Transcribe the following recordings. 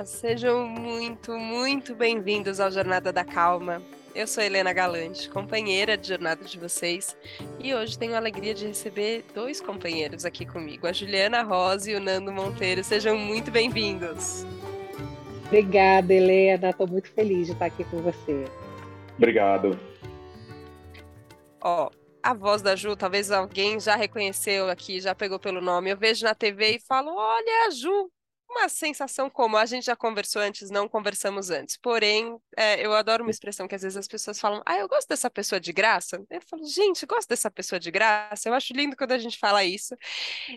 Olá, sejam muito, muito bem-vindos ao Jornada da Calma. Eu sou Helena Galante, companheira de jornada de vocês, e hoje tenho a alegria de receber dois companheiros aqui comigo, a Juliana Rosa e o Nando Monteiro. Sejam muito bem-vindos. Obrigada, Helena. Estou muito feliz de estar aqui com você. Obrigado. Ó, a voz da Ju, talvez alguém já reconheceu aqui, já pegou pelo nome. Eu vejo na TV e falo: olha, a Ju, uma sensação como a gente já conversou antes, não conversamos antes. Porém, é, eu adoro uma expressão que às vezes as pessoas falam: Ah, eu gosto dessa pessoa de graça. Eu falo, gente, gosto dessa pessoa de graça. Eu acho lindo quando a gente fala isso.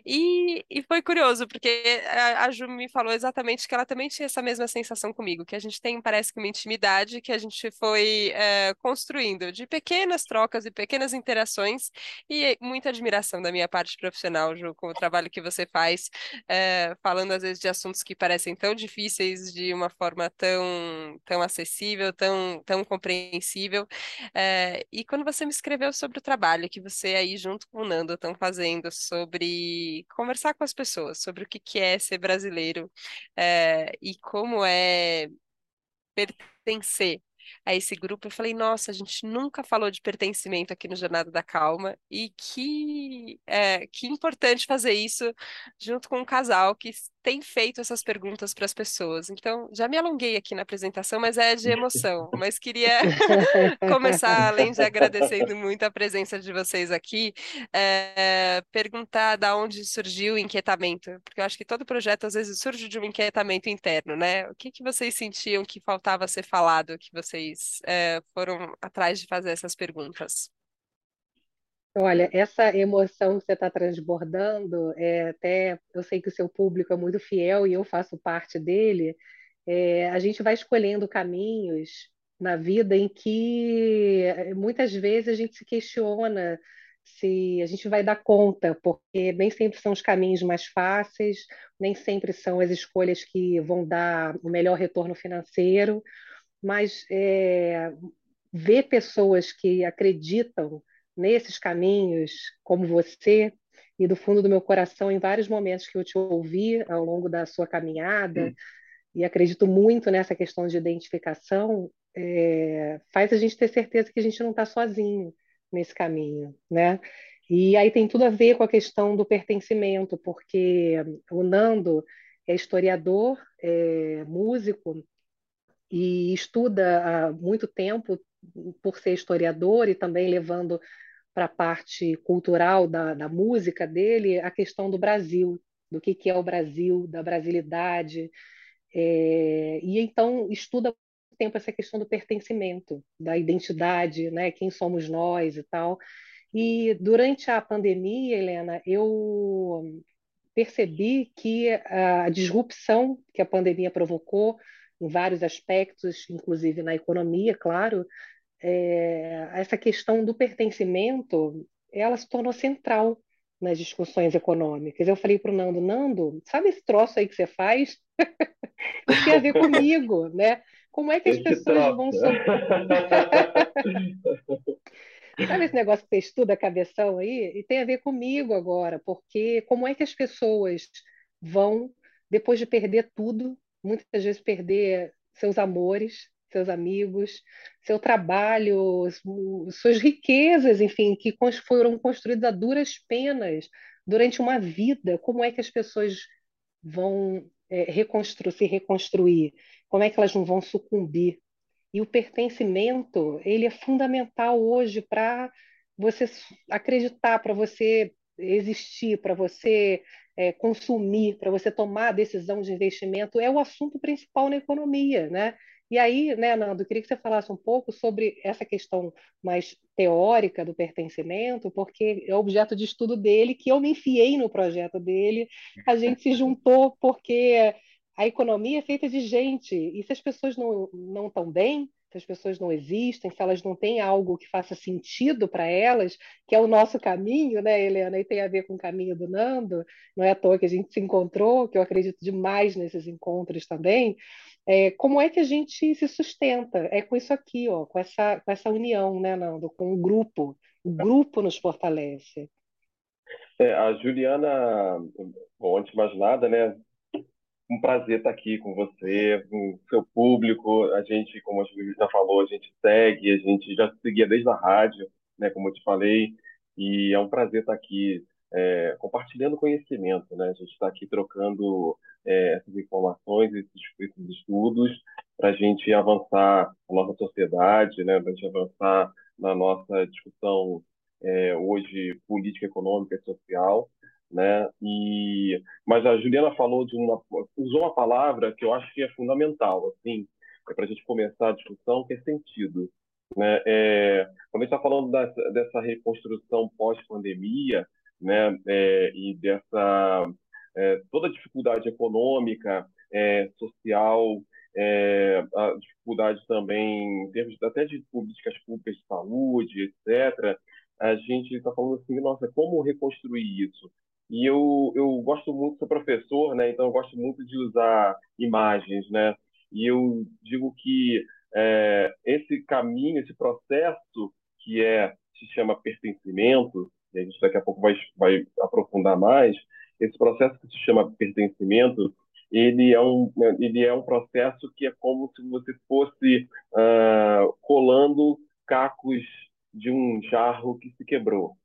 E, e foi curioso, porque a, a Ju me falou exatamente que ela também tinha essa mesma sensação comigo, que a gente tem, parece que, uma intimidade que a gente foi é, construindo de pequenas trocas e pequenas interações, e muita admiração da minha parte profissional, Ju, com o trabalho que você faz, é, falando às vezes de assuntos assuntos que parecem tão difíceis de uma forma tão, tão acessível, tão, tão compreensível. É, e quando você me escreveu sobre o trabalho que você aí junto com o Nando estão fazendo sobre conversar com as pessoas, sobre o que, que é ser brasileiro é, e como é pertencer a esse grupo, eu falei, nossa, a gente nunca falou de pertencimento aqui no Jornada da Calma, e que, é, que importante fazer isso junto com um casal que tem feito essas perguntas para as pessoas. Então, já me alonguei aqui na apresentação, mas é de emoção. Mas queria começar, além de agradecendo muito a presença de vocês aqui, é, perguntar da onde surgiu o inquietamento, porque eu acho que todo projeto às vezes surge de um inquietamento interno, né? O que, que vocês sentiam que faltava ser falado, que vocês é, foram atrás de fazer essas perguntas? Olha, essa emoção que você está transbordando, é, até eu sei que o seu público é muito fiel e eu faço parte dele. É, a gente vai escolhendo caminhos na vida em que é, muitas vezes a gente se questiona se a gente vai dar conta, porque nem sempre são os caminhos mais fáceis, nem sempre são as escolhas que vão dar o melhor retorno financeiro, mas é, ver pessoas que acreditam nesses caminhos, como você, e do fundo do meu coração, em vários momentos que eu te ouvi ao longo da sua caminhada, hum. e acredito muito nessa questão de identificação, é, faz a gente ter certeza que a gente não está sozinho nesse caminho, né? E aí tem tudo a ver com a questão do pertencimento, porque o Nando é historiador, é músico e estuda há muito tempo por ser historiador e também levando para a parte cultural da, da música dele a questão do Brasil, do que, que é o Brasil, da brasilidade. É, e então estuda tempo essa questão do pertencimento, da identidade, né? quem somos nós e tal. E durante a pandemia, Helena, eu percebi que a disrupção que a pandemia provocou em vários aspectos, inclusive na economia, claro, é, essa questão do pertencimento, ela se tornou central nas discussões econômicas. Eu falei para o Nando, Nando, sabe esse troço aí que você faz? Isso tem a ver comigo, né? Como é que as pessoas vão... Sabe esse negócio que você estuda cabeção aí? E tem a ver comigo agora, porque como é que as pessoas vão, depois de perder tudo, muitas vezes perder seus amores, seus amigos, seu trabalho, suas riquezas, enfim, que foram construídas a duras penas durante uma vida. Como é que as pessoas vão é, reconstru se reconstruir? Como é que elas não vão sucumbir? E o pertencimento, ele é fundamental hoje para você acreditar, para você existir, para você é, consumir, para você tomar a decisão de investimento, é o assunto principal na economia, né? E aí, né, Nando, queria que você falasse um pouco sobre essa questão mais teórica do pertencimento, porque é objeto de estudo dele, que eu me enfiei no projeto dele, a gente se juntou porque a economia é feita de gente, e se as pessoas não, não estão bem, se as pessoas não existem, se elas não têm algo que faça sentido para elas, que é o nosso caminho, né, Helena, e tem a ver com o caminho do Nando, não é à toa que a gente se encontrou, que eu acredito demais nesses encontros também, é, como é que a gente se sustenta? É com isso aqui, ó, com essa, com essa união, né, Nando? Com o grupo. O grupo nos fortalece. É, a Juliana, bom, antes de mais nada, né, um prazer estar aqui com você, com o seu público. A gente, como a Julia já falou, a gente segue, a gente já seguia desde a rádio, né, como eu te falei, e é um prazer estar aqui é, compartilhando conhecimento, né? A gente está aqui trocando é, essas informações, esses, esses estudos, para a gente avançar a nossa sociedade, né? Para a gente avançar na nossa discussão é, hoje política, econômica e social, né? E mas a Juliana falou de uma usou uma palavra que eu acho que é fundamental, assim, é para a gente começar a discussão, que é sentido. Né? É, quando a gente está falando dessa, reconstrução pós-pandemia, né, é, e dessa é, toda a dificuldade econômica, é, social, é, a dificuldade também em termos até de políticas públicas de saúde, etc. A gente está falando assim, nossa, como reconstruir isso? E eu, eu gosto muito, sou professor, né? Então eu gosto muito de usar imagens, né? E eu digo que é, esse caminho, esse processo que é se chama pertencimento, e a gente daqui a pouco vai, vai aprofundar mais, esse processo que se chama pertencimento, ele é um, ele é um processo que é como se você fosse uh, colando cacos de um jarro que se quebrou.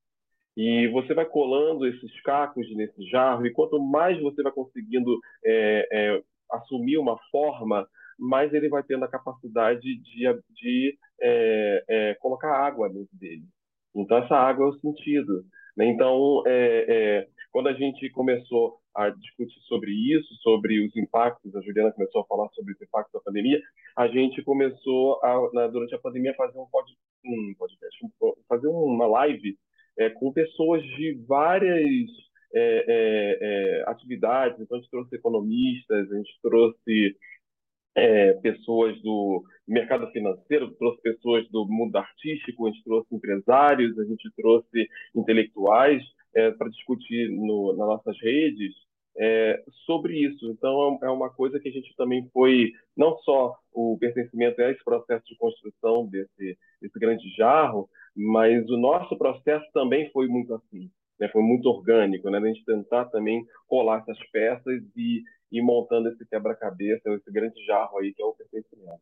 E você vai colando esses cacos nesse jarro, e quanto mais você vai conseguindo é, é, assumir uma forma, mais ele vai tendo a capacidade de, de é, é colocar água dentro dele. Então, essa água é o sentido. Né? Então, é, é, quando a gente começou a discutir sobre isso, sobre os impactos, a Juliana começou a falar sobre os impactos da pandemia, a gente começou, a, na, durante a pandemia, a fazer um, pod, um podcast, um, fazer uma live é, com pessoas de várias é, é, é, atividades. Então, a gente trouxe economistas, a gente trouxe é, pessoas do mercado financeiro, trouxe pessoas do mundo artístico, a gente trouxe empresários, a gente trouxe intelectuais para discutir no, nas nossas redes é, sobre isso. Então, é uma coisa que a gente também foi, não só o pertencimento a esse processo de construção desse, desse grande jarro, mas o nosso processo também foi muito assim. Né? Foi muito orgânico, né? a gente tentar também colar essas peças e e montando esse quebra-cabeça, esse grande jarro aí que é o pertencimento.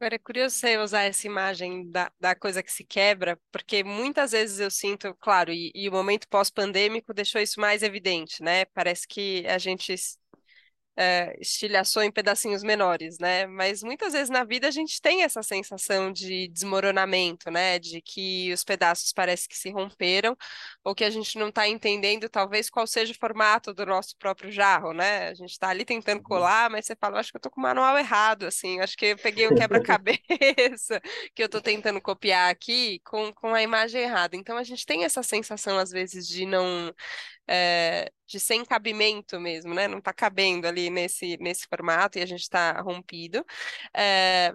Agora, é curioso você usar essa imagem da, da coisa que se quebra, porque muitas vezes eu sinto, claro, e, e o momento pós-pandêmico deixou isso mais evidente, né? Parece que a gente é, estilhaçou em pedacinhos menores, né? Mas muitas vezes na vida a gente tem essa sensação de desmoronamento, né? De que os pedaços parece que se romperam, ou que a gente não está entendendo talvez qual seja o formato do nosso próprio jarro, né? A gente está ali tentando uhum. colar, mas você fala, acho que eu estou com o manual errado, assim, acho que eu peguei o quebra-cabeça que eu estou tentando copiar aqui com, com a imagem errada. Então a gente tem essa sensação, às vezes, de não é, de sem cabimento mesmo, né? Não está cabendo ali nesse, nesse formato e a gente está rompido. É,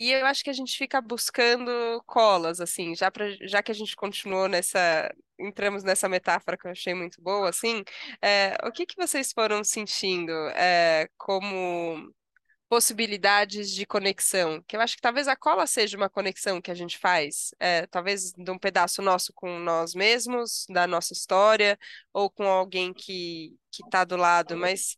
e eu acho que a gente fica buscando colas, assim, já, pra, já que a gente continuou nessa. Entramos nessa metáfora que eu achei muito boa, assim, é, o que, que vocês foram sentindo como possibilidades de conexão, que eu acho que talvez a cola seja uma conexão que a gente faz, é, talvez de um pedaço nosso com nós mesmos, da nossa história, ou com alguém que que está do lado, mas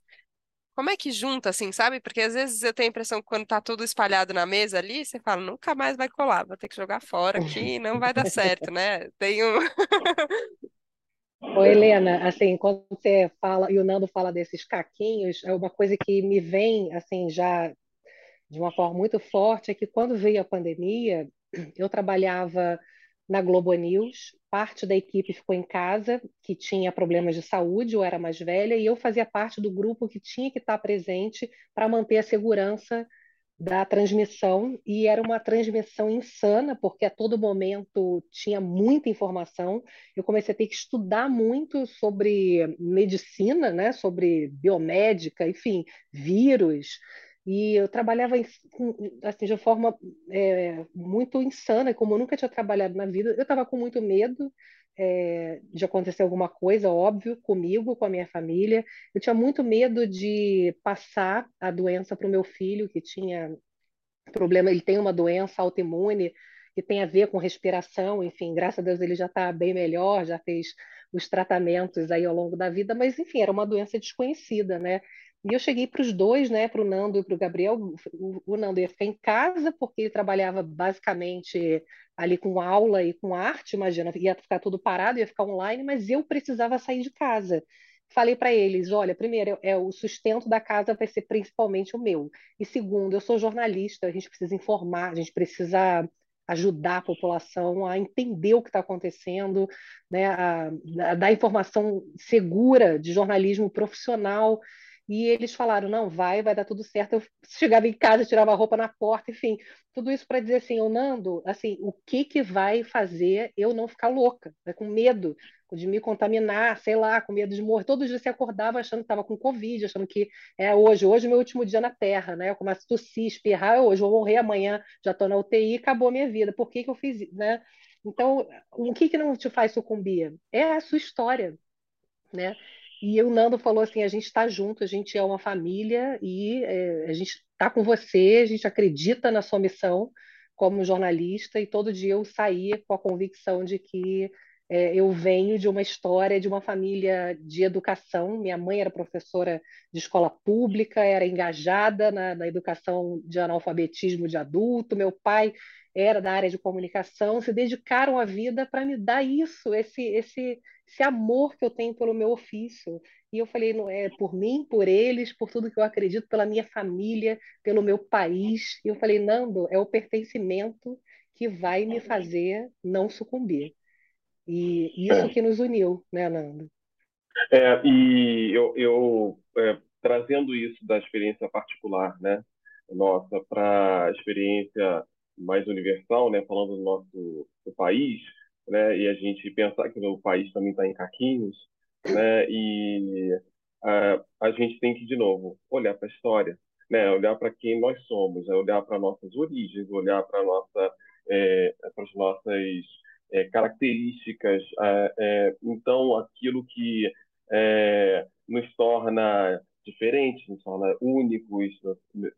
como é que junta, assim, sabe? Porque às vezes eu tenho a impressão que quando tá tudo espalhado na mesa ali, você fala, nunca mais vai colar, vou ter que jogar fora aqui, não vai dar certo, né? Tem um... Ô, Helena, assim, quando você fala, e o Nando fala desses caquinhos, é uma coisa que me vem, assim, já de uma forma muito forte, é que quando veio a pandemia, eu trabalhava na Globo News, parte da equipe ficou em casa, que tinha problemas de saúde, ou era mais velha, e eu fazia parte do grupo que tinha que estar presente para manter a segurança da transmissão e era uma transmissão insana, porque a todo momento tinha muita informação. Eu comecei a ter que estudar muito sobre medicina, né, sobre biomédica, enfim, vírus. E eu trabalhava assim, de forma é, muito insana, como eu nunca tinha trabalhado na vida. Eu estava com muito medo é, de acontecer alguma coisa, óbvio, comigo, com a minha família. Eu tinha muito medo de passar a doença para o meu filho, que tinha problema, ele tem uma doença autoimune que tem a ver com respiração, enfim, graças a Deus ele já está bem melhor, já fez os tratamentos aí ao longo da vida, mas enfim, era uma doença desconhecida, né? E eu cheguei para os dois, né, para o Nando e para o Gabriel. O, Nando ia ficar em casa, porque ele trabalhava basicamente ali com aula e com arte, imagina, ia ficar tudo parado, ia ficar online, mas eu precisava sair de casa. Falei para eles: olha, primeiro, é, o sustento da casa vai ser principalmente o meu. E segundo, eu sou jornalista, a gente precisa informar, a gente precisa ajudar a população a entender o que está acontecendo, né, a, a dar informação segura de jornalismo profissional e eles falaram: não, vai, vai dar tudo certo. Eu chegava em casa, tirava a roupa na porta, enfim, tudo isso para dizer assim: ô Nando, assim, o que que vai fazer eu não ficar louca, né, com medo de me contaminar, sei lá, com medo de morrer. Todos os dias você acordava achando que estava com Covid, achando que é hoje, hoje é meu último dia na Terra, né? Eu começo a tossir, espirrar, hoje vou morrer amanhã, já estou na UTI, acabou a minha vida. Por que que eu fiz, né? Então, o que que não te faz sucumbir? É a sua história, né? E o Nando falou assim: a gente está junto, a gente é uma família e é, a gente está com você, a gente acredita na sua missão como jornalista, e todo dia eu saía com a convicção de que é, eu venho de uma história de uma família de educação. Minha mãe era professora de escola pública, era engajada na, na educação de analfabetismo de adulto, meu pai era da área de comunicação, se dedicaram a vida para me dar isso, esse, esse, esse amor que eu tenho pelo meu ofício. E eu falei, não é por mim, por eles, por tudo que eu acredito, pela minha família, pelo meu país. E eu falei, Nando, é o pertencimento que vai me fazer não sucumbir. E isso é. que nos uniu, né, Nando? É, e eu, eu é, trazendo isso da experiência particular, né, nossa, para a experiência mais universal, né, falando do nosso do país, né, e a gente pensar que o país também está em caquinhos, né, e a, a gente tem que de novo olhar para a história, né, olhar para quem nós somos, né, olhar para nossas origens, olhar para nossa é, as nossas é, características, é, é então aquilo que é, nos torna diferentes, nos torna únicos,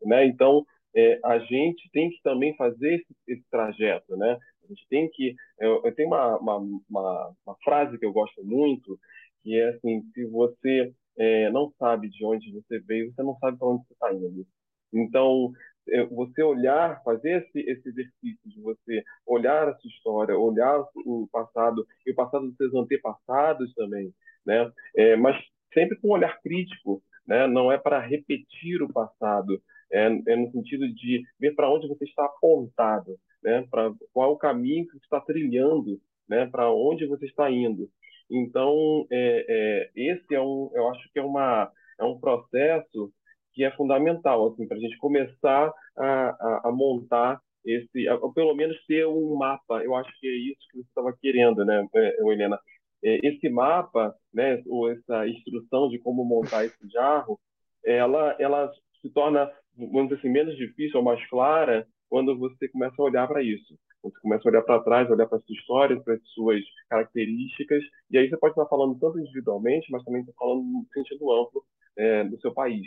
né? Então é, a gente tem que também fazer esse, esse trajeto, né? A gente tem que. Eu, eu tenho uma, uma, uma, uma, frase que eu gosto muito, que é assim: se você é, não sabe de onde você veio, você não sabe para onde você está indo. Então, é, você olhar, fazer esse, esse exercício de você olhar a sua história, olhar o passado e o passado dos seus antepassados também, né? É, mas sempre com um olhar crítico, né? Não é para repetir o passado, é, é no sentido de ver para onde você está apontado, né? Para qual o caminho que você está trilhando, né? Para onde você está indo. Então, é, é, esse é um, eu acho que é uma é um processo que é fundamental assim para a gente começar a, a, a montar esse, a, pelo menos ter um mapa. Eu acho que é isso que você estava querendo, né, é, Helena? É, esse mapa, né, ou essa instrução de como montar esse jarro, ela, ela se torna vamos dizer assim, menos difícil ou mais clara quando você começa a olhar para isso. Você começa a olhar para trás, olhar para a sua história, para as suas características, e aí você pode estar falando tanto individualmente, mas também estar falando no sentido amplo é, do seu país.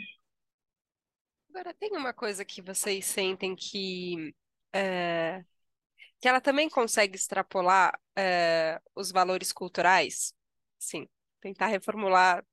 Agora, tem uma coisa que vocês sentem que, é, que ela também consegue extrapolar é, os valores culturais? Sim, tentar reformular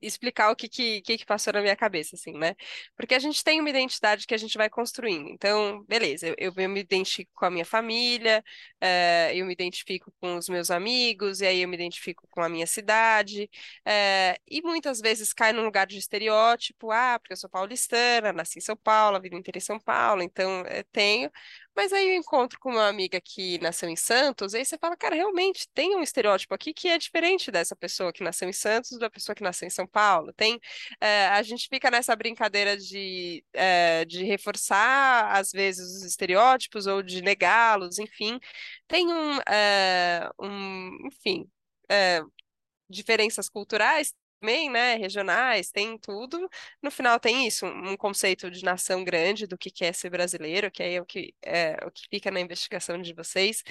explicar o que, que, que, passou na minha cabeça, assim, né? Porque a gente tem uma identidade que a gente vai construindo. Então, beleza, eu, eu me identifico com a minha família, uh, eu me identifico com os meus amigos, e aí eu me identifico com a minha cidade. Uh, e muitas vezes cai num lugar de estereótipo, ah, porque eu sou paulistana, nasci em São Paulo, a vida em São Paulo, então uh, tenho. Mas aí eu encontro com uma amiga que nasceu em Santos, e aí você fala, cara, realmente tem um estereótipo aqui que é diferente dessa pessoa que nasceu em Santos da pessoa que nasceu em São Paulo. Tem, é, a gente fica nessa brincadeira de, é, de reforçar, às vezes, os estereótipos ou de negá-los, enfim. Tem um, é, um enfim, diferenças culturais, também, né, regionais, tem tudo. No final tem isso, um conceito de nação grande do que é ser brasileiro, que aí é o que é o que fica na investigação de vocês.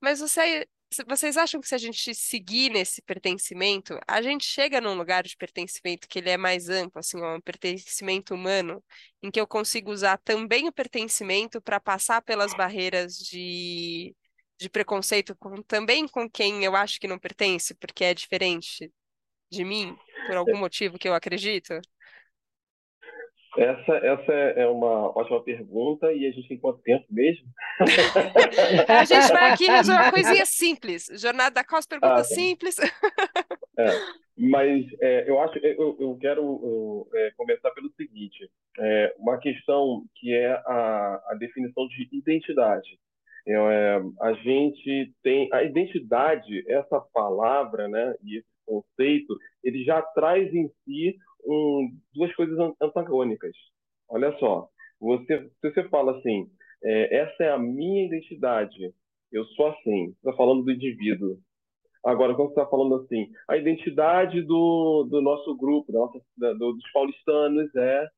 Mas você, vocês acham que se a gente seguir nesse pertencimento, a gente chega num lugar de pertencimento que ele é mais amplo, assim, um pertencimento humano, em que eu consigo usar também o pertencimento para passar pelas barreiras de de preconceito com, também com quem eu acho que não pertence, porque é diferente de mim, por algum motivo que eu acredito? Essa, essa é uma ótima pergunta e a gente tem quanto tempo mesmo? a gente vai aqui fazer uma coisinha simples. Jornada da Costa, pergunta ah, tá. simples. É, mas é, eu acho, eu, eu quero eu, é, começar pelo seguinte: é, uma questão que é a, a definição de identidade. É, a gente tem a identidade, essa palavra, né, e esse conceito, ele já traz em si um, duas coisas antagônicas. Olha só, você, se você fala assim, é, essa é a minha identidade, eu sou assim, você está falando do indivíduo. Agora, quando você está falando assim, a identidade do, do nosso grupo, da nossa, da, do, dos paulistanos é.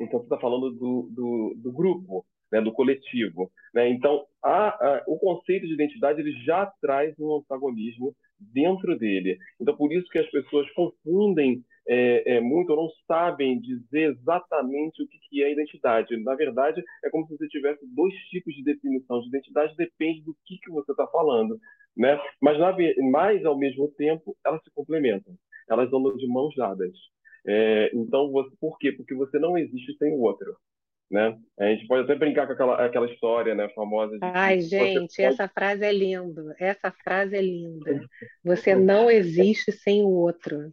Então, você está falando do, do, do grupo né, do coletivo. Né? Então, a, a, o conceito de identidade ele já traz um antagonismo dentro dele. Então, por isso que as pessoas confundem é, é, muito ou não sabem dizer exatamente o que, que é identidade. Na verdade, é como se você tivesse dois tipos de definição de identidade, depende do que, que você está falando. Né? Mas, na, mas, ao mesmo tempo, elas se complementam. Elas andam de mãos dadas. É, então, você, por quê? Porque você não existe sem o outro né? A gente pode até brincar com aquela, aquela história, né, famosa. De Ai, gente, pode... essa frase é linda. Essa frase é linda. Você não existe sem o outro.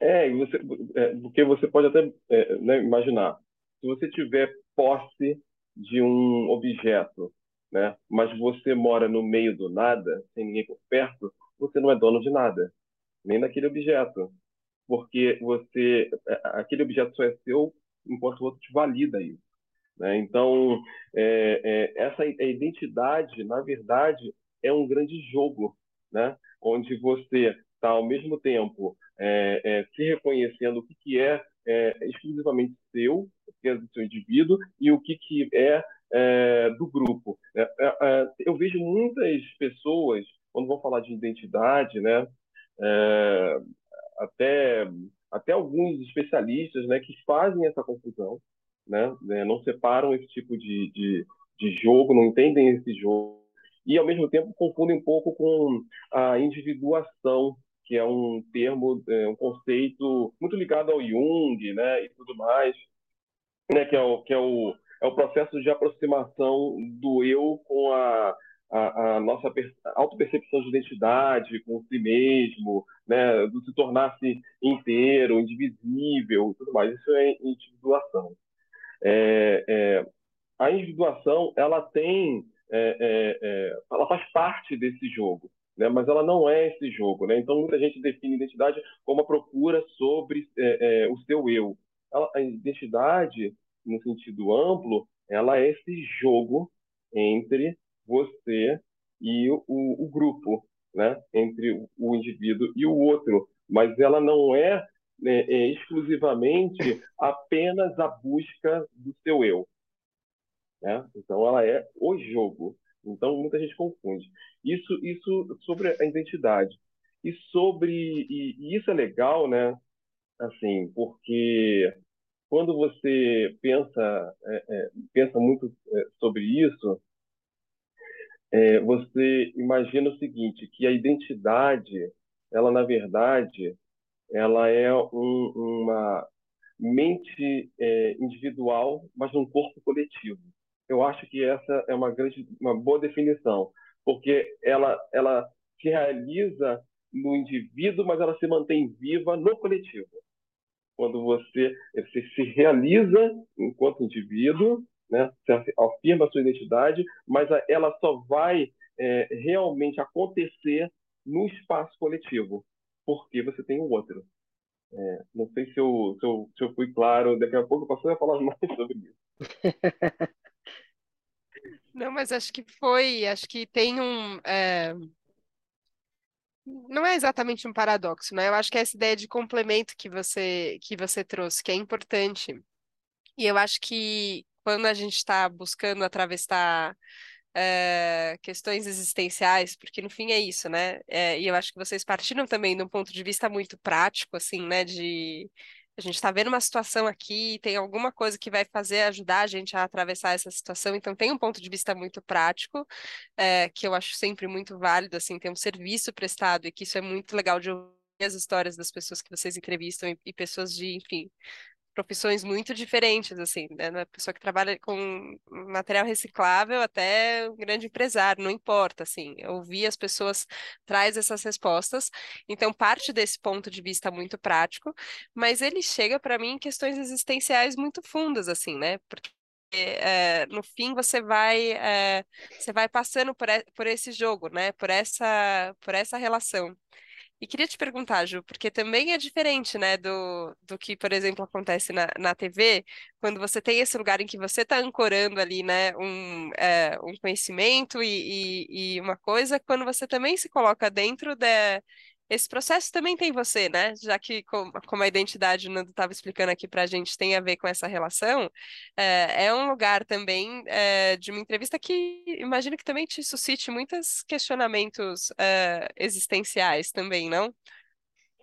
É, você, é porque você pode até é, né, imaginar, se você tiver posse de um objeto, né, mas você mora no meio do nada, sem ninguém por perto, você não é dono de nada, nem daquele objeto, porque você, é, aquele objeto só é seu enquanto o outro te valida isso. Né? Então, é, é, essa identidade, na verdade, é um grande jogo, né? onde você está, ao mesmo tempo, é, é, se reconhecendo o que, que é, é, exclusivamente seu, o que é do seu indivíduo, e o que, que é, é do grupo. eu vejo muitas pessoas, quando vão falar de identidade, né? até até alguns especialistas né, que fazem essa confusão, né, né, não separam esse tipo de, de, de jogo, não entendem esse jogo, e ao mesmo tempo confundem um pouco com a individuação, que é um termo, é, um conceito muito ligado ao Jung né, e tudo mais, né, que, é o, que é, o, é o processo de aproximação do eu com a, a, a nossa autopercepção de identidade com si mesmo, né, do se tornar-se inteiro, indivisível, tudo mais. Isso é individuação. É, é, a individuação, ela tem, é, é, é, ela faz parte desse jogo, né, mas ela não é esse jogo, né? Então muita gente define identidade como a procura sobre é, o seu eu. Ela, a identidade, no sentido amplo, ela é esse jogo entre você e o, o, grupo, né? entre o indivíduo e o outro. Mas ela não é, né, é exclusivamente apenas a busca do seu eu. Né? Então, ela é o jogo. Então, muita gente confunde. Isso, isso sobre a identidade. E sobre. E, e isso é legal, né? Assim, porque quando você pensa, é, é, pensa muito é, sobre isso, é, você imagina o seguinte, que a identidade, ela na verdade, ela é um, uma mente é, individual, mas num corpo coletivo. Eu acho que essa é uma grande, uma boa definição, porque ela, ela se realiza no indivíduo, mas ela se mantém viva no coletivo. Quando você, você se realiza enquanto indivíduo, né? Você afirma a sua identidade, mas ela só vai é, realmente acontecer no espaço coletivo, porque você tem o outro. É, não sei se eu, se, eu, se eu fui claro, daqui a pouco eu posso falar mais sobre isso. Não, mas acho que foi, acho que tem um. É... Não é exatamente um paradoxo, né? Eu acho que é essa ideia de complemento que você que você trouxe, que é importante. E eu acho que quando a gente está buscando atravessar é, questões existenciais, porque no fim é isso, né? É, e eu acho que vocês partiram também de um ponto de vista muito prático, assim, né? De a gente está vendo uma situação aqui, tem alguma coisa que vai fazer ajudar a gente a atravessar essa situação, então tem um ponto de vista muito prático, é, que eu acho sempre muito válido, assim, ter um serviço prestado, e que isso é muito legal de ouvir as histórias das pessoas que vocês entrevistam e, e pessoas de, enfim, profissões muito diferentes, assim, né? Uma pessoa que trabalha com material reciclável até um grande empresário, não importa, assim. Ouvir as pessoas traz essas respostas. Então, parte desse ponto de vista muito prático, mas ele chega para mim em questões existenciais muito fundas, assim, né? Porque é, no fim você vai é, você vai passando por, por esse jogo, né? Por essa por essa relação. E queria te perguntar, Ju, porque também é diferente, né, do, do que, por exemplo, acontece na, na TV, quando você tem esse lugar em que você está ancorando ali, né, um, é, um conhecimento e, e, e, uma coisa, quando você também se coloca dentro de, esse processo também tem você, né? Já que, como a identidade, o Nando estava explicando aqui para a gente, tem a ver com essa relação, é, é um lugar também é, de uma entrevista que imagino que também te suscite muitos questionamentos é, existenciais também, não?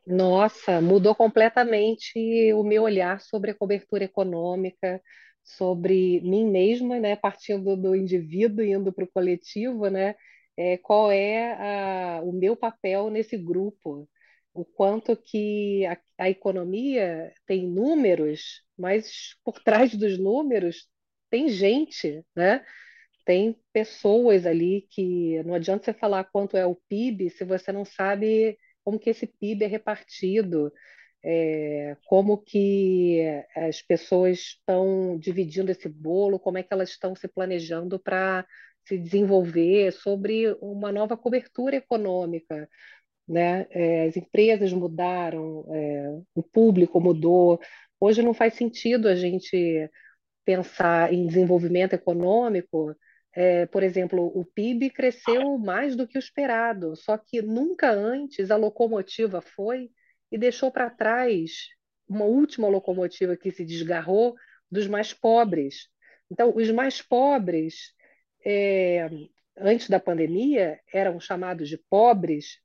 Nossa, mudou completamente o meu olhar sobre a cobertura econômica, sobre mim mesma, né? Partindo do indivíduo indo para o coletivo, né? É, qual é a, o meu papel nesse grupo, o quanto que a, a economia tem números, mas por trás dos números tem gente, né? Tem pessoas ali que não adianta você falar quanto é o PIB se você não sabe como que esse PIB é repartido, é, como que as pessoas estão dividindo esse bolo, como é que elas estão se planejando para se desenvolver, sobre uma nova cobertura econômica. Né? É, as empresas mudaram, é, o público mudou. Hoje não faz sentido a gente pensar em desenvolvimento econômico. É, por exemplo, o PIB cresceu mais do que o esperado, só que nunca antes a locomotiva foi e deixou para trás uma última locomotiva que se desgarrou dos mais pobres. Então, os mais pobres é, antes da pandemia, eram chamados de pobres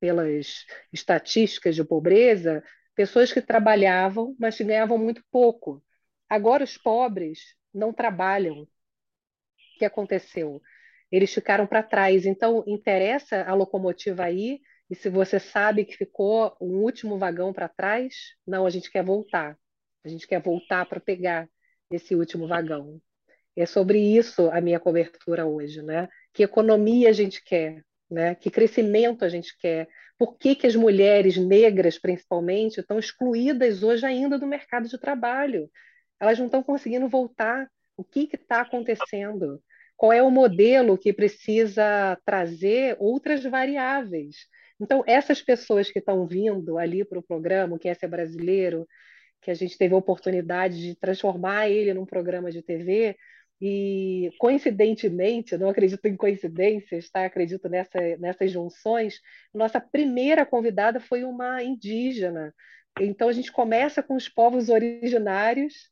pelas estatísticas de pobreza, pessoas que trabalhavam, mas que ganhavam muito pouco. Agora os pobres não trabalham. O que aconteceu? Eles ficaram para trás. Então, interessa a locomotiva aí, e se você sabe que ficou um último vagão para trás, não, a gente quer voltar. A gente quer voltar para pegar esse último vagão. É sobre isso a minha cobertura hoje, né? Que economia a gente quer, né? Que crescimento a gente quer? Por que, que as mulheres negras, principalmente, estão excluídas hoje ainda do mercado de trabalho? Elas não estão conseguindo voltar. O que está acontecendo? Qual é o modelo que precisa trazer outras variáveis? Então, essas pessoas que estão vindo ali para o programa, que é ser brasileiro, que a gente teve a oportunidade de transformar ele num programa de TV, e, coincidentemente, não acredito em coincidências, tá? acredito nessa, nessas junções, nossa primeira convidada foi uma indígena. Então, a gente começa com os povos originários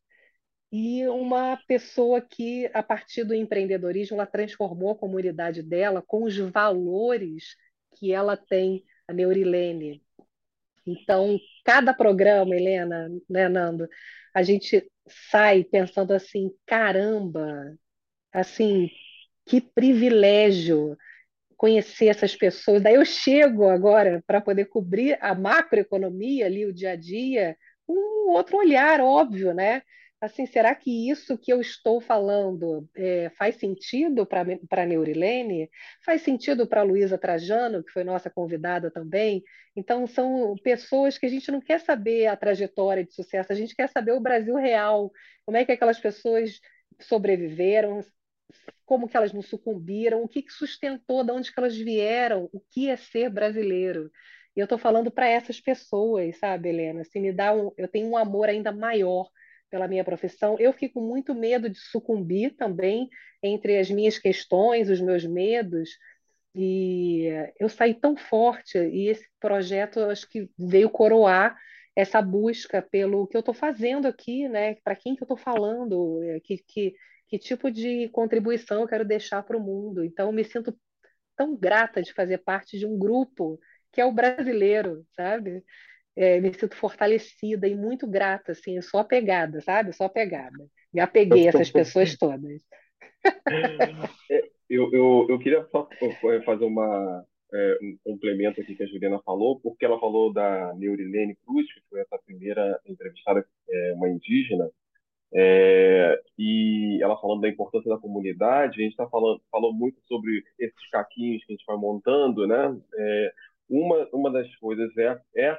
e uma pessoa que, a partir do empreendedorismo, ela transformou a comunidade dela com os valores que ela tem, a Neurilene. Então, cada programa, Helena, né, Nando, a gente sai pensando assim, caramba, assim, que privilégio conhecer essas pessoas. Daí eu chego agora para poder cobrir a macroeconomia ali, o dia a dia, um outro olhar, óbvio, né? Assim, será que isso que eu estou falando é, faz sentido para a Neurilene? Faz sentido para a Luísa Trajano, que foi nossa convidada também? Então, são pessoas que a gente não quer saber a trajetória de sucesso, a gente quer saber o Brasil real, como é que aquelas pessoas sobreviveram, como que elas não sucumbiram, o que, que sustentou, de onde que elas vieram, o que é ser brasileiro. E eu estou falando para essas pessoas, sabe, Helena? Assim, me dá um, eu tenho um amor ainda maior pela minha profissão. Eu fico muito medo de sucumbir também entre as minhas questões, os meus medos, E eu saí tão forte, e esse projeto acho que veio coroar essa busca pelo que eu estou fazendo aqui, né? Para quem que eu estou falando, é, que, que, que tipo de contribuição eu quero deixar para o mundo. Então, me sinto tão grata de fazer parte de um grupo que é o brasileiro, sabe? É, me sinto fortalecida e muito grata, assim, só apegada, sabe? Só apegada. Me apeguei a essas pessoas todas. É, eu, eu, eu queria só é, fazer uma, é, um complemento aqui que a Juliana falou, porque ela falou da Neurilene Cruz, que foi essa primeira entrevistada, é, uma indígena, é, e ela falando da importância da comunidade, a gente está falando falou muito sobre esses caquinhos que a gente vai montando, né? É, uma, uma das coisas é, é, é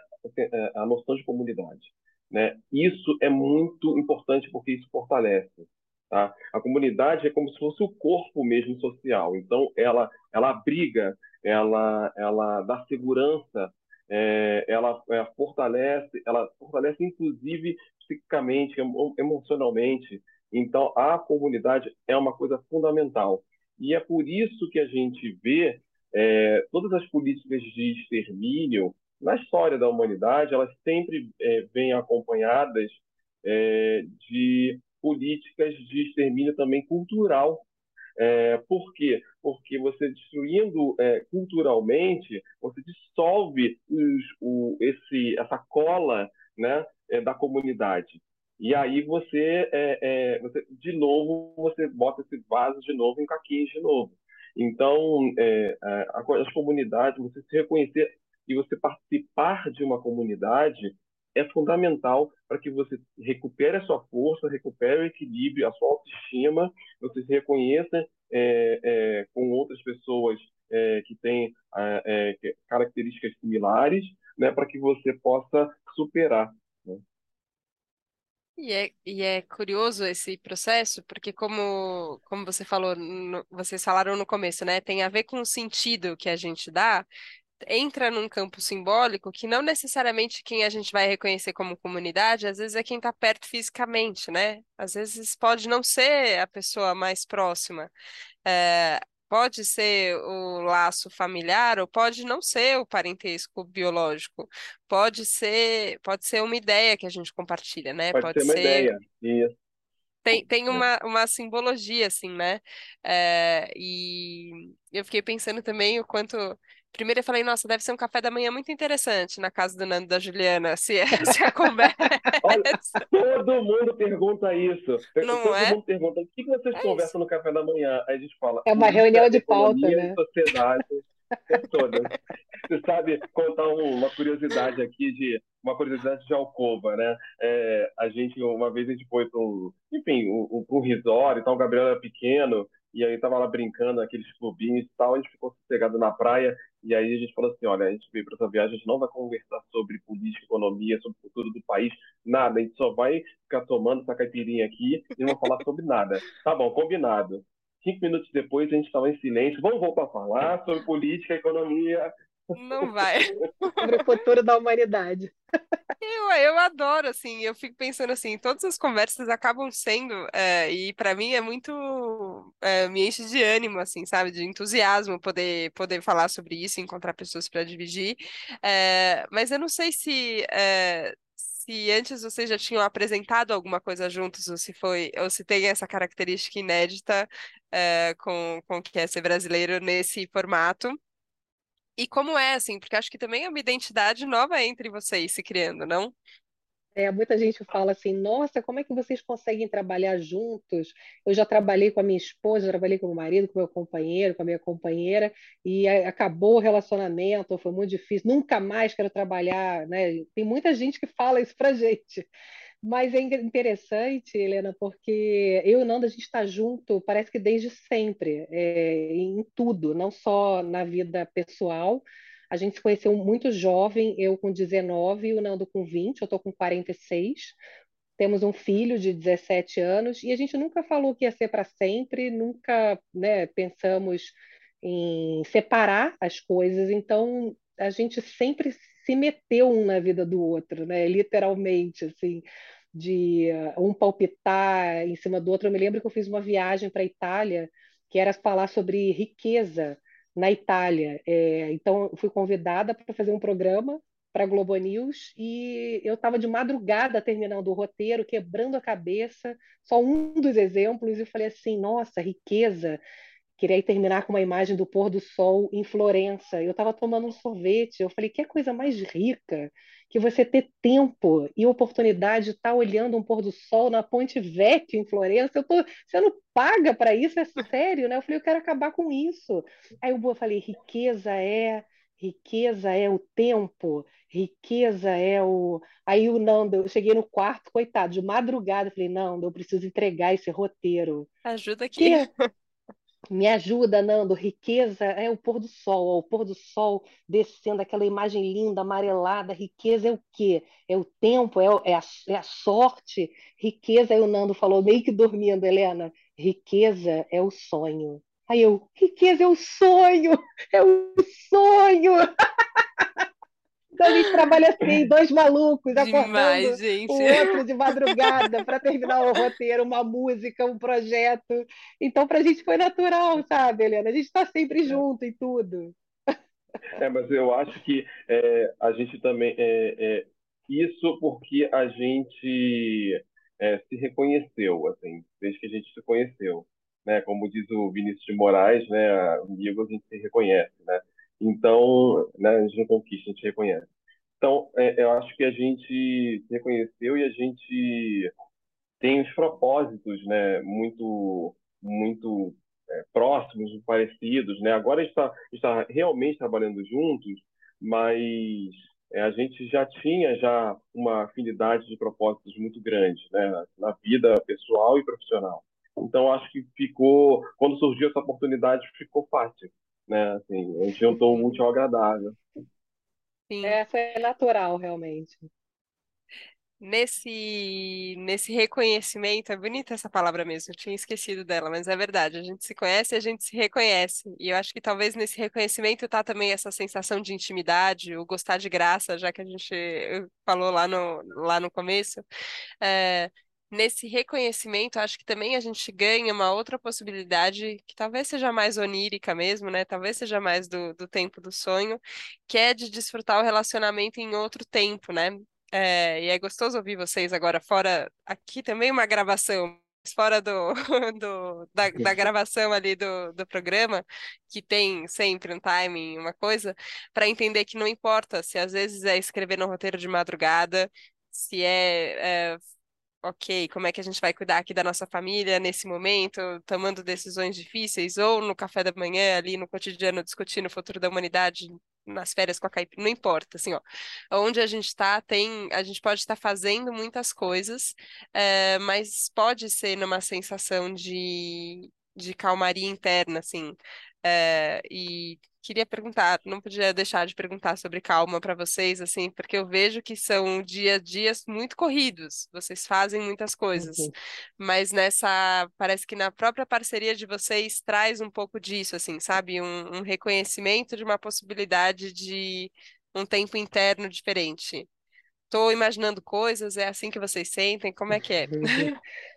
a noção de comunidade. Né? Isso é muito importante porque isso fortalece. Tá? A comunidade é como se fosse o corpo mesmo social. Então, ela, ela abriga, ela, ela dá segurança, é, ela, ela é, fortalece, ela fortalece inclusive psicicamente, emocionalmente. Então, a comunidade é uma coisa fundamental. E é por isso que a gente vê é, todas as políticas de extermínio na história da humanidade, elas sempre é, vêm acompanhadas é, de políticas de extermínio também cultural. É, por quê? Porque você destruindo é, culturalmente, você dissolve os, o, esse, essa cola né, é, da comunidade. E aí você, é, você, de novo, você bota esse vaso de novo em caquinhos de novo. Então, as comunidades, você se reconhecer e você participar de uma comunidade é fundamental para que você recupere a sua força, recupere o equilíbrio, a sua autoestima, você se reconheça é, é, com outras pessoas é, que têm é, características similares, né, para que você possa superar. Né? E é, e é curioso esse processo, porque como, como você falou, no, vocês falaram no começo, né? Tem a ver com o sentido que a gente dá, entra num campo simbólico que não necessariamente quem a gente vai reconhecer como comunidade, às vezes é quem está perto fisicamente, né? Às vezes pode não ser a pessoa mais próxima. É, Pode ser o laço familiar ou pode não ser o parentesco biológico. Pode ser, pode ser uma ideia que a gente compartilha, né? Pode, pode ser uma ser... ideia. Isso. Tem, tem uma, uma simbologia, assim, né? É, e eu fiquei pensando também o quanto Primeiro eu falei, nossa, deve ser um café da manhã muito interessante na casa do Nando da Juliana, se, é, se a conversa. Olha, todo mundo pergunta isso. Não todo é? mundo pergunta, o que vocês é conversam isso. no café da manhã? Aí a gente fala. É uma reunião de pauta, né? Sociedade. toda. Você sabe contar uma curiosidade aqui de uma curiosidade de alcova, né? É, a gente uma vez a gente foi para um, enfim, um, um resort, então o Gabriel era pequeno e aí tava lá brincando naqueles clubinhos e tal, a gente ficou sossegado na praia e aí a gente falou assim, olha, a gente veio para essa viagem, a gente não vai conversar sobre política, economia, sobre o futuro do país, nada, a gente só vai ficar tomando essa caipirinha aqui e não vai falar sobre nada. Tá bom, combinado. Cinco minutos depois a gente estava em silêncio, vamos voltar a falar sobre política, economia, não vai. Sobre o futuro da humanidade. Eu, eu adoro, assim, eu fico pensando assim, todas as conversas acabam sendo, é, e para mim é muito, é, me enche de ânimo, assim, sabe, de entusiasmo poder, poder falar sobre isso, encontrar pessoas para dividir, é, mas eu não sei se, se antes vocês já tinham apresentado alguma coisa juntos, ou se foi, ou se tem essa característica inédita com, com o que é ser brasileiro nesse formato, e como é, assim, porque acho que também é uma identidade nova entre vocês se criando, não? É, muita gente fala assim, nossa, como é que vocês conseguem trabalhar juntos? Eu já trabalhei com a minha esposa, já trabalhei com o meu marido, com o meu companheiro, com a minha companheira, e acabou o relacionamento, foi muito difícil, nunca mais quero trabalhar, né? Tem muita gente que fala isso pra gente. Mas é interessante, Helena, porque eu e o Nando, a gente está junto, parece que desde sempre, é, em tudo, não só na vida pessoal. A gente se conheceu muito jovem, eu com 19 e o Nando com 20, eu estou com 46. Temos um filho de 17 anos e a gente nunca falou que ia ser para sempre, nunca né, pensamos em separar as coisas, então a gente sempre se meteu um na vida do outro, né? Literalmente, assim de um palpitar em cima do outro. Eu me lembro que eu fiz uma viagem para a Itália que era falar sobre riqueza, na Itália. É, então, fui convidada para fazer um programa para a Globo News e eu estava de madrugada terminando o roteiro, quebrando a cabeça, só um dos exemplos, e falei assim: nossa, riqueza. Queria terminar com uma imagem do pôr do sol em Florença. Eu estava tomando um sorvete. Eu falei: que coisa mais rica que você ter tempo e oportunidade de estar tá olhando um pôr do sol na Ponte Vecchio em Florença. Eu tô, você não paga para isso, é sério, né? Eu falei: eu quero acabar com isso. Aí eu falei: riqueza é riqueza é o tempo, riqueza é o. Aí o Nando, eu cheguei no quarto, coitado, de madrugada, falei, Nando, eu preciso entregar esse roteiro. Ajuda aqui. Que... Me ajuda, Nando. Riqueza é o pôr do sol, ó, o pôr do sol descendo, aquela imagem linda, amarelada. Riqueza é o quê? É o tempo, é, é, a, é a sorte. Riqueza, aí o Nando falou, meio que dormindo, Helena. Riqueza é o sonho. Aí eu, riqueza é o sonho, é o sonho. Então a gente trabalha assim, dois malucos, Demais, acordando gente. o outro de madrugada para terminar o roteiro, uma música, um projeto. Então, para a gente foi natural, sabe, Helena? A gente está sempre é. junto em tudo. É, mas eu acho que é, a gente também. É, é, isso porque a gente é, se reconheceu, assim, desde que a gente se conheceu. Né? Como diz o Vinícius de Moraes, né? Amigos a gente se reconhece, né? Então, né, a gente não conquista, a gente reconhece. Então, é, eu acho que a gente se reconheceu e a gente tem os propósitos, né, muito, muito é, próximos, parecidos, né? Agora a gente está tá realmente trabalhando juntos, mas é, a gente já tinha já uma afinidade de propósitos muito grande, né, na vida pessoal e profissional. Então acho que ficou, quando surgiu essa oportunidade, ficou fácil né? Assim, a gente juntou o útil ao agradável. Sim. É, foi natural, realmente. Nesse, nesse reconhecimento, é bonita essa palavra mesmo, eu tinha esquecido dela, mas é verdade, a gente se conhece e a gente se reconhece. E eu acho que talvez nesse reconhecimento tá também essa sensação de intimidade, o gostar de graça, já que a gente falou lá no, lá no começo. É, nesse reconhecimento, acho que também a gente ganha uma outra possibilidade, que talvez seja mais onírica mesmo, né? Talvez seja mais do, do tempo do sonho, que é de desfrutar o relacionamento em outro tempo, né? É, e é gostoso ouvir vocês agora fora, aqui também uma gravação, fora do, do da, da, gravação ali do, do programa, que tem sempre um timing, uma coisa, para entender que não importa se às vezes é escrever no roteiro de madrugada, se é, é ok, como é que a gente vai cuidar aqui da nossa família nesse momento, tomando decisões difíceis, ou no café da manhã, ali no cotidiano, discutindo o futuro da humanidade, nas férias com a caipira, não importa, assim, ó. Onde a gente está, tem, a gente pode estar fazendo muitas coisas, é, mas pode ser numa sensação de, de calmaria interna, assim. É, e queria perguntar, não podia deixar de perguntar sobre calma para vocês, assim, porque eu vejo que são dia a dias muito corridos, vocês fazem muitas coisas, uhum. mas nessa, parece que na própria parceria de vocês traz um pouco disso, assim, sabe? Um, um reconhecimento de uma possibilidade de um tempo interno diferente. Estou imaginando coisas, é assim que vocês sentem? Como é que é?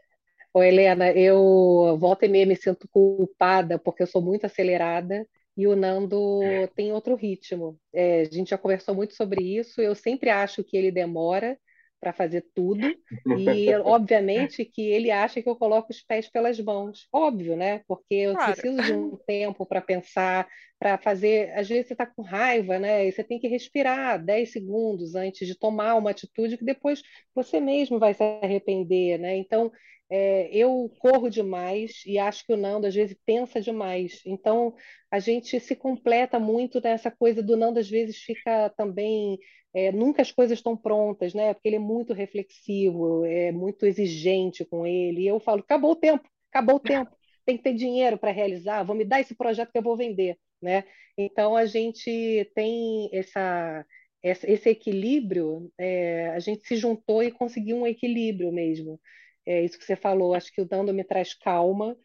Ô, Helena, eu volta e meia me sinto culpada porque eu sou muito acelerada e o Nando tem outro ritmo. É, a gente já conversou muito sobre isso. Eu sempre acho que ele demora para fazer tudo e obviamente que ele acha que eu coloco os pés pelas mãos. Óbvio, né? Porque eu claro. preciso de um tempo para pensar, para fazer. Às vezes você está com raiva, né? E você tem que respirar 10 segundos antes de tomar uma atitude que depois você mesmo vai se arrepender, né? Então é, eu corro demais e acho que o Nando às vezes pensa demais. Então a gente se completa muito nessa coisa do Nando às vezes fica também é, nunca as coisas estão prontas, né? Porque ele é muito reflexivo, é muito exigente com ele. E eu falo, acabou o tempo, acabou o tempo. Tem que ter dinheiro para realizar. Vou me dar esse projeto que eu vou vender, né? Então a gente tem essa esse equilíbrio, é, a gente se juntou e conseguiu um equilíbrio mesmo é isso que você falou, acho que o Dando me traz calma,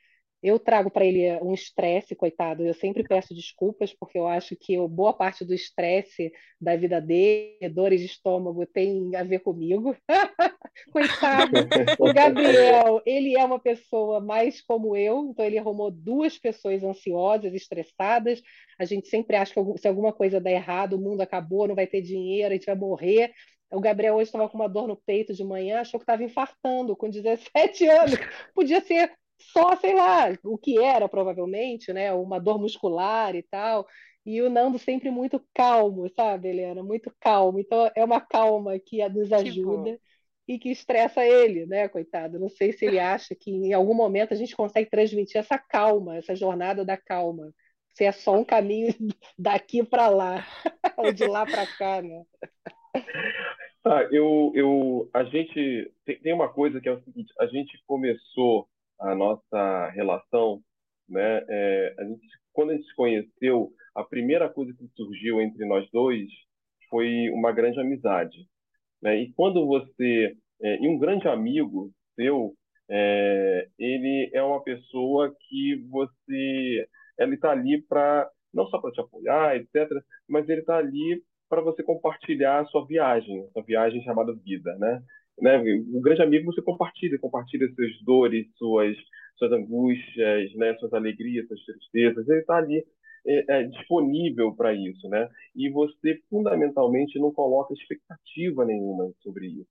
eu trago para ele um estresse, coitado. Eu sempre peço desculpas, porque eu acho que boa parte do estresse da vida dele, dores de estômago, tem a ver comigo. coitado. O Gabriel, ele é uma pessoa mais como eu, então ele arrumou duas pessoas ansiosas, estressadas. A gente sempre acha que se alguma coisa der errado, o mundo acabou, não vai ter dinheiro, a gente vai morrer. O Gabriel hoje estava com uma dor no peito de manhã, achou que estava infartando com 17 anos. Podia ser só, sei lá, o que era provavelmente, né? Uma dor muscular e tal. E o Nando sempre muito calmo, sabe, Helena? Muito calmo. Então é uma calma que nos ajuda e que estressa ele, né, coitado? Não sei se ele acha que em algum momento a gente consegue transmitir essa calma, essa jornada da calma. Se é só um caminho daqui para lá, ou de lá para cá, né? Ah, eu, eu, a gente tem, tem uma coisa que é o seguinte: a gente começou a nossa relação, né? É, a gente, quando a gente se conheceu, a primeira coisa que surgiu entre nós dois foi uma grande amizade, né? E quando você é, e um grande amigo seu, é, ele é uma pessoa que você, ele está ali para não só para te apoiar, etc., mas ele está ali para você compartilhar a sua viagem, a sua viagem chamada vida, né? Né? O grande amigo você compartilha, compartilha suas dores, suas, suas angústias, né? Suas alegrias, suas tristezas. Ele está ali é, é, disponível para isso, né? E você fundamentalmente não coloca expectativa nenhuma sobre isso,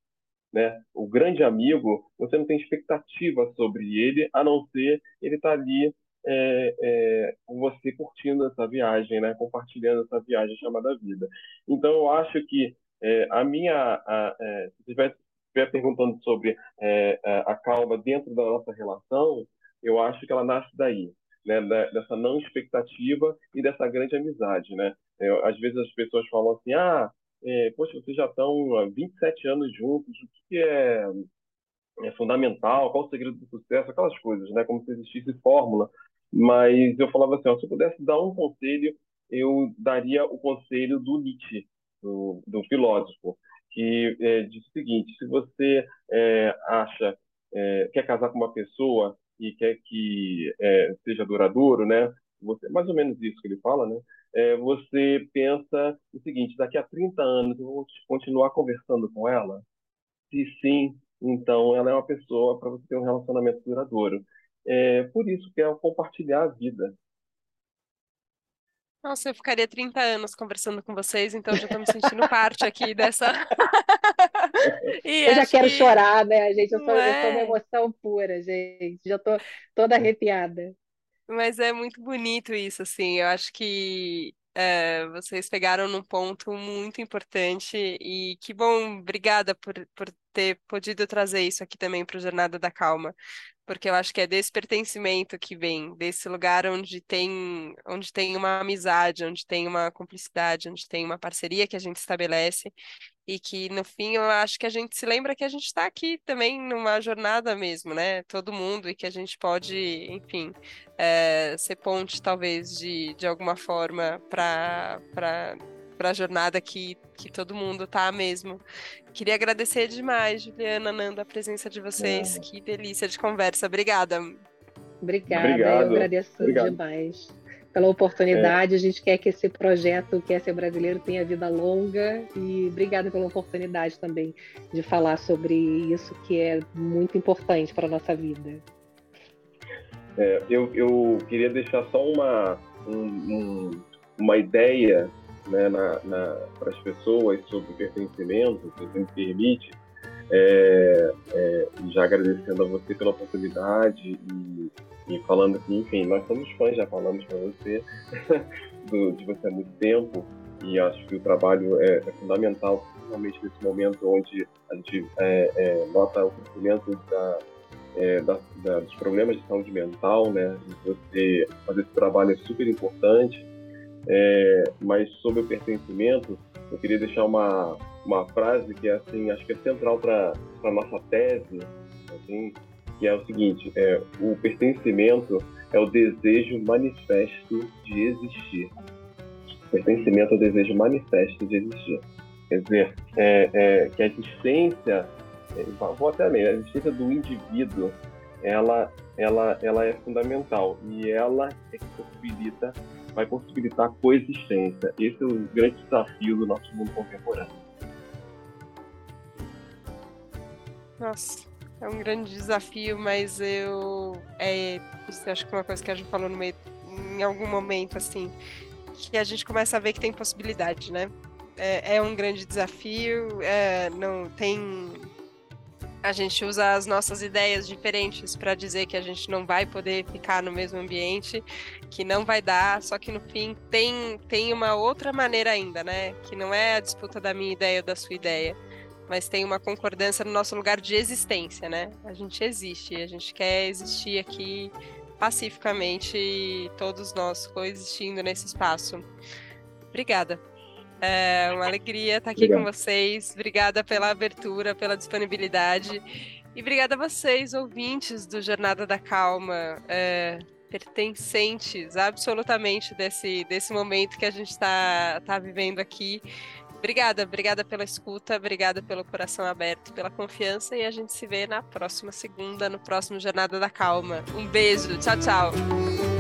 né? O grande amigo, você não tem expectativa sobre ele, a não ser ele estar tá ali é, é, você curtindo essa viagem, né? Compartilhando essa viagem chamada vida. Então eu acho que é, a minha, a, é, se tivesse estiver perguntando sobre é, a calma dentro da nossa relação, eu acho que ela nasce daí, né? dessa não expectativa e dessa grande amizade, né? É, às vezes as pessoas falam assim, ah, é, poxa, vocês já estão há 27 anos juntos, o que é, é fundamental, qual o segredo do sucesso, aquelas coisas, né? Como se existisse fórmula. Mas eu falava assim, ó, se eu pudesse dar um conselho, eu daria o conselho do Nietzsche, do, do filósofo, que é, diz o seguinte: se você é, acha, é, quer casar com uma pessoa e quer que é, seja duradouro, né? Você, mais ou menos isso que ele fala, né? É, você pensa o seguinte: daqui a 30 anos eu vou continuar conversando com ela? Se sim, então ela é uma pessoa para você ter um relacionamento duradouro. É por isso que é compartilhar a vida. Nossa, eu ficaria 30 anos conversando com vocês, então já estou me sentindo parte aqui dessa. eu já quero que... chorar, né, gente? Eu sou, é... eu sou uma é? emoção pura, gente. Já estou toda arrepiada. Mas é muito bonito isso, assim. Eu acho que é, vocês pegaram num ponto muito importante e que bom, obrigada por, por ter podido trazer isso aqui também para o Jornada da Calma porque eu acho que é desse pertencimento que vem, desse lugar onde tem, onde tem uma amizade, onde tem uma cumplicidade, onde tem uma parceria que a gente estabelece e que no fim eu acho que a gente se lembra que a gente está aqui também numa jornada mesmo, né? Todo mundo e que a gente pode, enfim, é, ser ponte talvez de, de alguma forma para para a jornada que, que todo mundo tá mesmo. Queria agradecer demais, Juliana, Nanda, a presença de vocês. É. Que delícia de conversa. Obrigada. Obrigada, Obrigado. eu agradeço Obrigado. demais pela oportunidade. É. A gente quer que esse projeto Quer Ser Brasileiro tenha vida longa e obrigada pela oportunidade também de falar sobre isso que é muito importante para a nossa vida. É, eu, eu queria deixar só uma, um, um, uma ideia né, para as pessoas sobre pertencimento, se você me permite, é, é, já agradecendo a você pela oportunidade e, e, falando que, enfim, nós somos fãs, já falamos para você do, de você há muito tempo e acho que o trabalho é, é fundamental, principalmente nesse momento onde a gente é, é, nota o crescimento da, é, da, da, dos problemas de saúde mental, né? Você fazer esse trabalho é super importante é, mas sobre o pertencimento, eu queria deixar uma, uma frase que é assim, acho que é central para a nossa tese, assim, que é o seguinte: é, o pertencimento é o desejo manifesto de existir. Pertencimento é o desejo manifesto de existir. Quer dizer, é, é, que a existência, é, vou até ler, a existência do indivíduo ela, ela, ela é fundamental e ela é que possibilita, vai possibilitar a coexistência. Esse é o grande desafio do nosso mundo contemporâneo. Nossa, é um grande desafio, mas eu. É, acho que é uma coisa que a gente falou no meio, em algum momento, assim, que a gente começa a ver que tem possibilidade, né? É, é um grande desafio, é, não tem a gente usa as nossas ideias diferentes para dizer que a gente não vai poder ficar no mesmo ambiente, que não vai dar, só que no fim tem, tem uma outra maneira ainda, né? Que não é a disputa da minha ideia ou da sua ideia, mas tem uma concordância no nosso lugar de existência, né? A gente existe, a gente quer existir aqui pacificamente, todos nós coexistindo nesse espaço. Obrigada. É uma alegria estar aqui Obrigado. com vocês. Obrigada pela abertura, pela disponibilidade. E obrigada a vocês, ouvintes do Jornada da Calma, é, pertencentes absolutamente desse, desse momento que a gente está tá vivendo aqui. Obrigada, obrigada pela escuta, obrigada pelo coração aberto, pela confiança e a gente se vê na próxima segunda, no próximo Jornada da Calma. Um beijo, tchau, tchau.